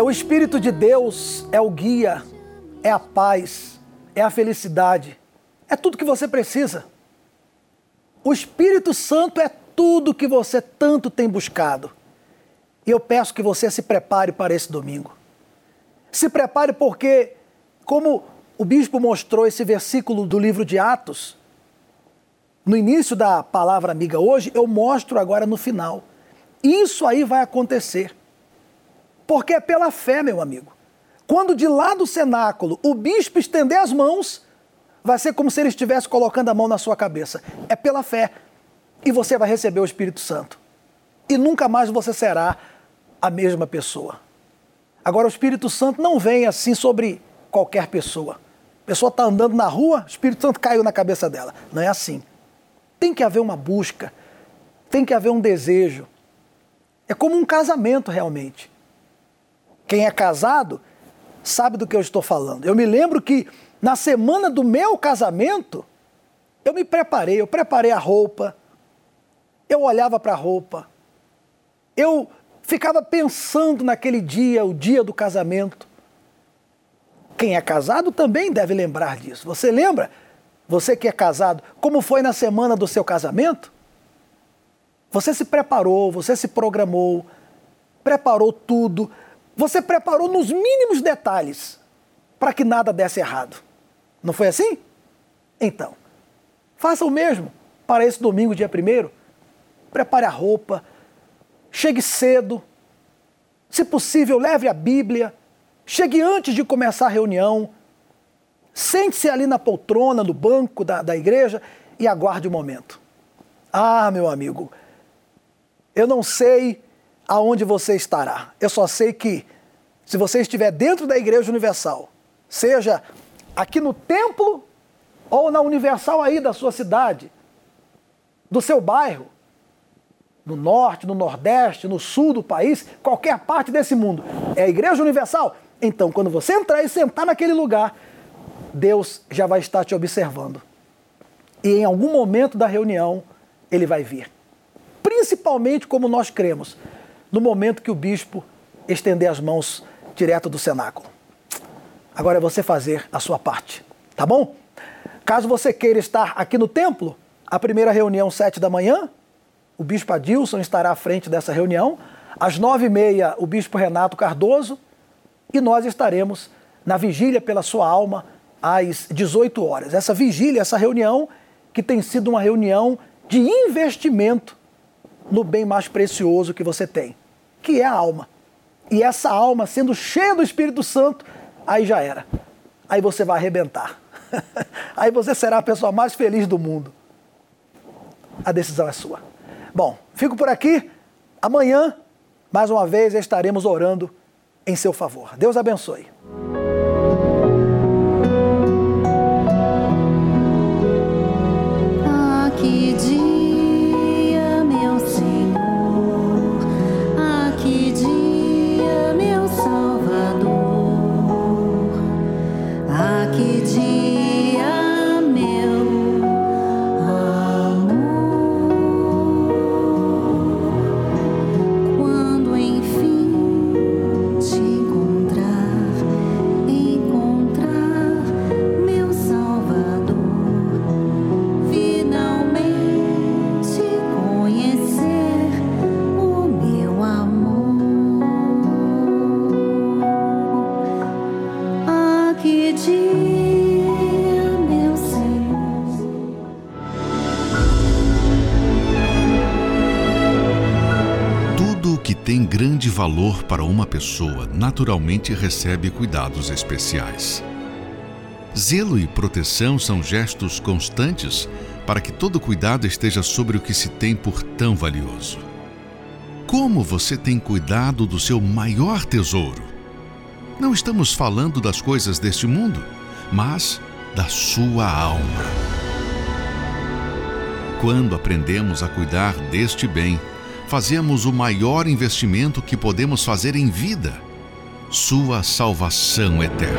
O Espírito de Deus é o guia, é a paz, é a felicidade, é tudo que você precisa. O Espírito Santo é tudo que você tanto tem buscado. E eu peço que você se prepare para esse domingo. Se prepare porque, como o bispo mostrou esse versículo do livro de Atos, no início da palavra amiga hoje, eu mostro agora no final. Isso aí vai acontecer. Porque é pela fé, meu amigo. Quando de lá do cenáculo o bispo estender as mãos, vai ser como se ele estivesse colocando a mão na sua cabeça. É pela fé. E você vai receber o Espírito Santo. E nunca mais você será a mesma pessoa. Agora, o Espírito Santo não vem assim sobre qualquer pessoa. A pessoa está andando na rua, o Espírito Santo caiu na cabeça dela. Não é assim. Tem que haver uma busca, tem que haver um desejo. É como um casamento realmente. Quem é casado sabe do que eu estou falando. Eu me lembro que na semana do meu casamento, eu me preparei, eu preparei a roupa, eu olhava para a roupa, eu ficava pensando naquele dia, o dia do casamento. Quem é casado também deve lembrar disso. Você lembra? Você que é casado, como foi na semana do seu casamento? Você se preparou, você se programou, preparou tudo, você preparou nos mínimos detalhes para que nada desse errado. Não foi assim? Então, faça o mesmo para esse domingo, dia primeiro. Prepare a roupa, chegue cedo. Se possível, leve a Bíblia. Chegue antes de começar a reunião. Sente-se ali na poltrona, no banco da, da igreja e aguarde o momento. Ah, meu amigo, eu não sei aonde você estará. Eu só sei que se você estiver dentro da Igreja Universal, seja aqui no templo ou na Universal aí da sua cidade, do seu bairro, no norte, no nordeste, no sul do país, qualquer parte desse mundo, é a Igreja Universal. Então, quando você entrar e sentar naquele lugar, Deus já vai estar te observando. E em algum momento da reunião, ele vai vir. Principalmente como nós cremos, no momento que o bispo estender as mãos direto do cenáculo. Agora é você fazer a sua parte, tá bom? Caso você queira estar aqui no templo, a primeira reunião, sete da manhã, o bispo Adilson estará à frente dessa reunião. Às nove e meia, o bispo Renato Cardoso. E nós estaremos na vigília pela sua alma às 18 horas. Essa vigília, essa reunião, que tem sido uma reunião de investimento no bem mais precioso que você tem, que é a alma. E essa alma sendo cheia do Espírito Santo, aí já era. Aí você vai arrebentar. aí você será a pessoa mais feliz do mundo. A decisão é sua. Bom, fico por aqui. Amanhã, mais uma vez, estaremos orando em seu favor. Deus abençoe. Pessoa naturalmente recebe cuidados especiais. Zelo e proteção são gestos constantes para que todo cuidado esteja sobre o que se tem por tão valioso. Como você tem cuidado do seu maior tesouro? Não estamos falando das coisas deste mundo, mas da sua alma. Quando aprendemos a cuidar deste bem, fazemos o maior investimento que podemos fazer em vida: sua salvação eterna.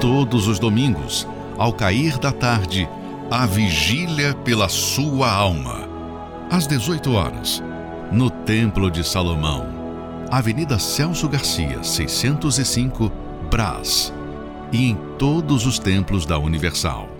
Todos os domingos, ao cair da tarde, a vigília pela sua alma. Às 18 horas, no Templo de Salomão, Avenida Celso Garcia, 605, Brás, e em todos os templos da Universal.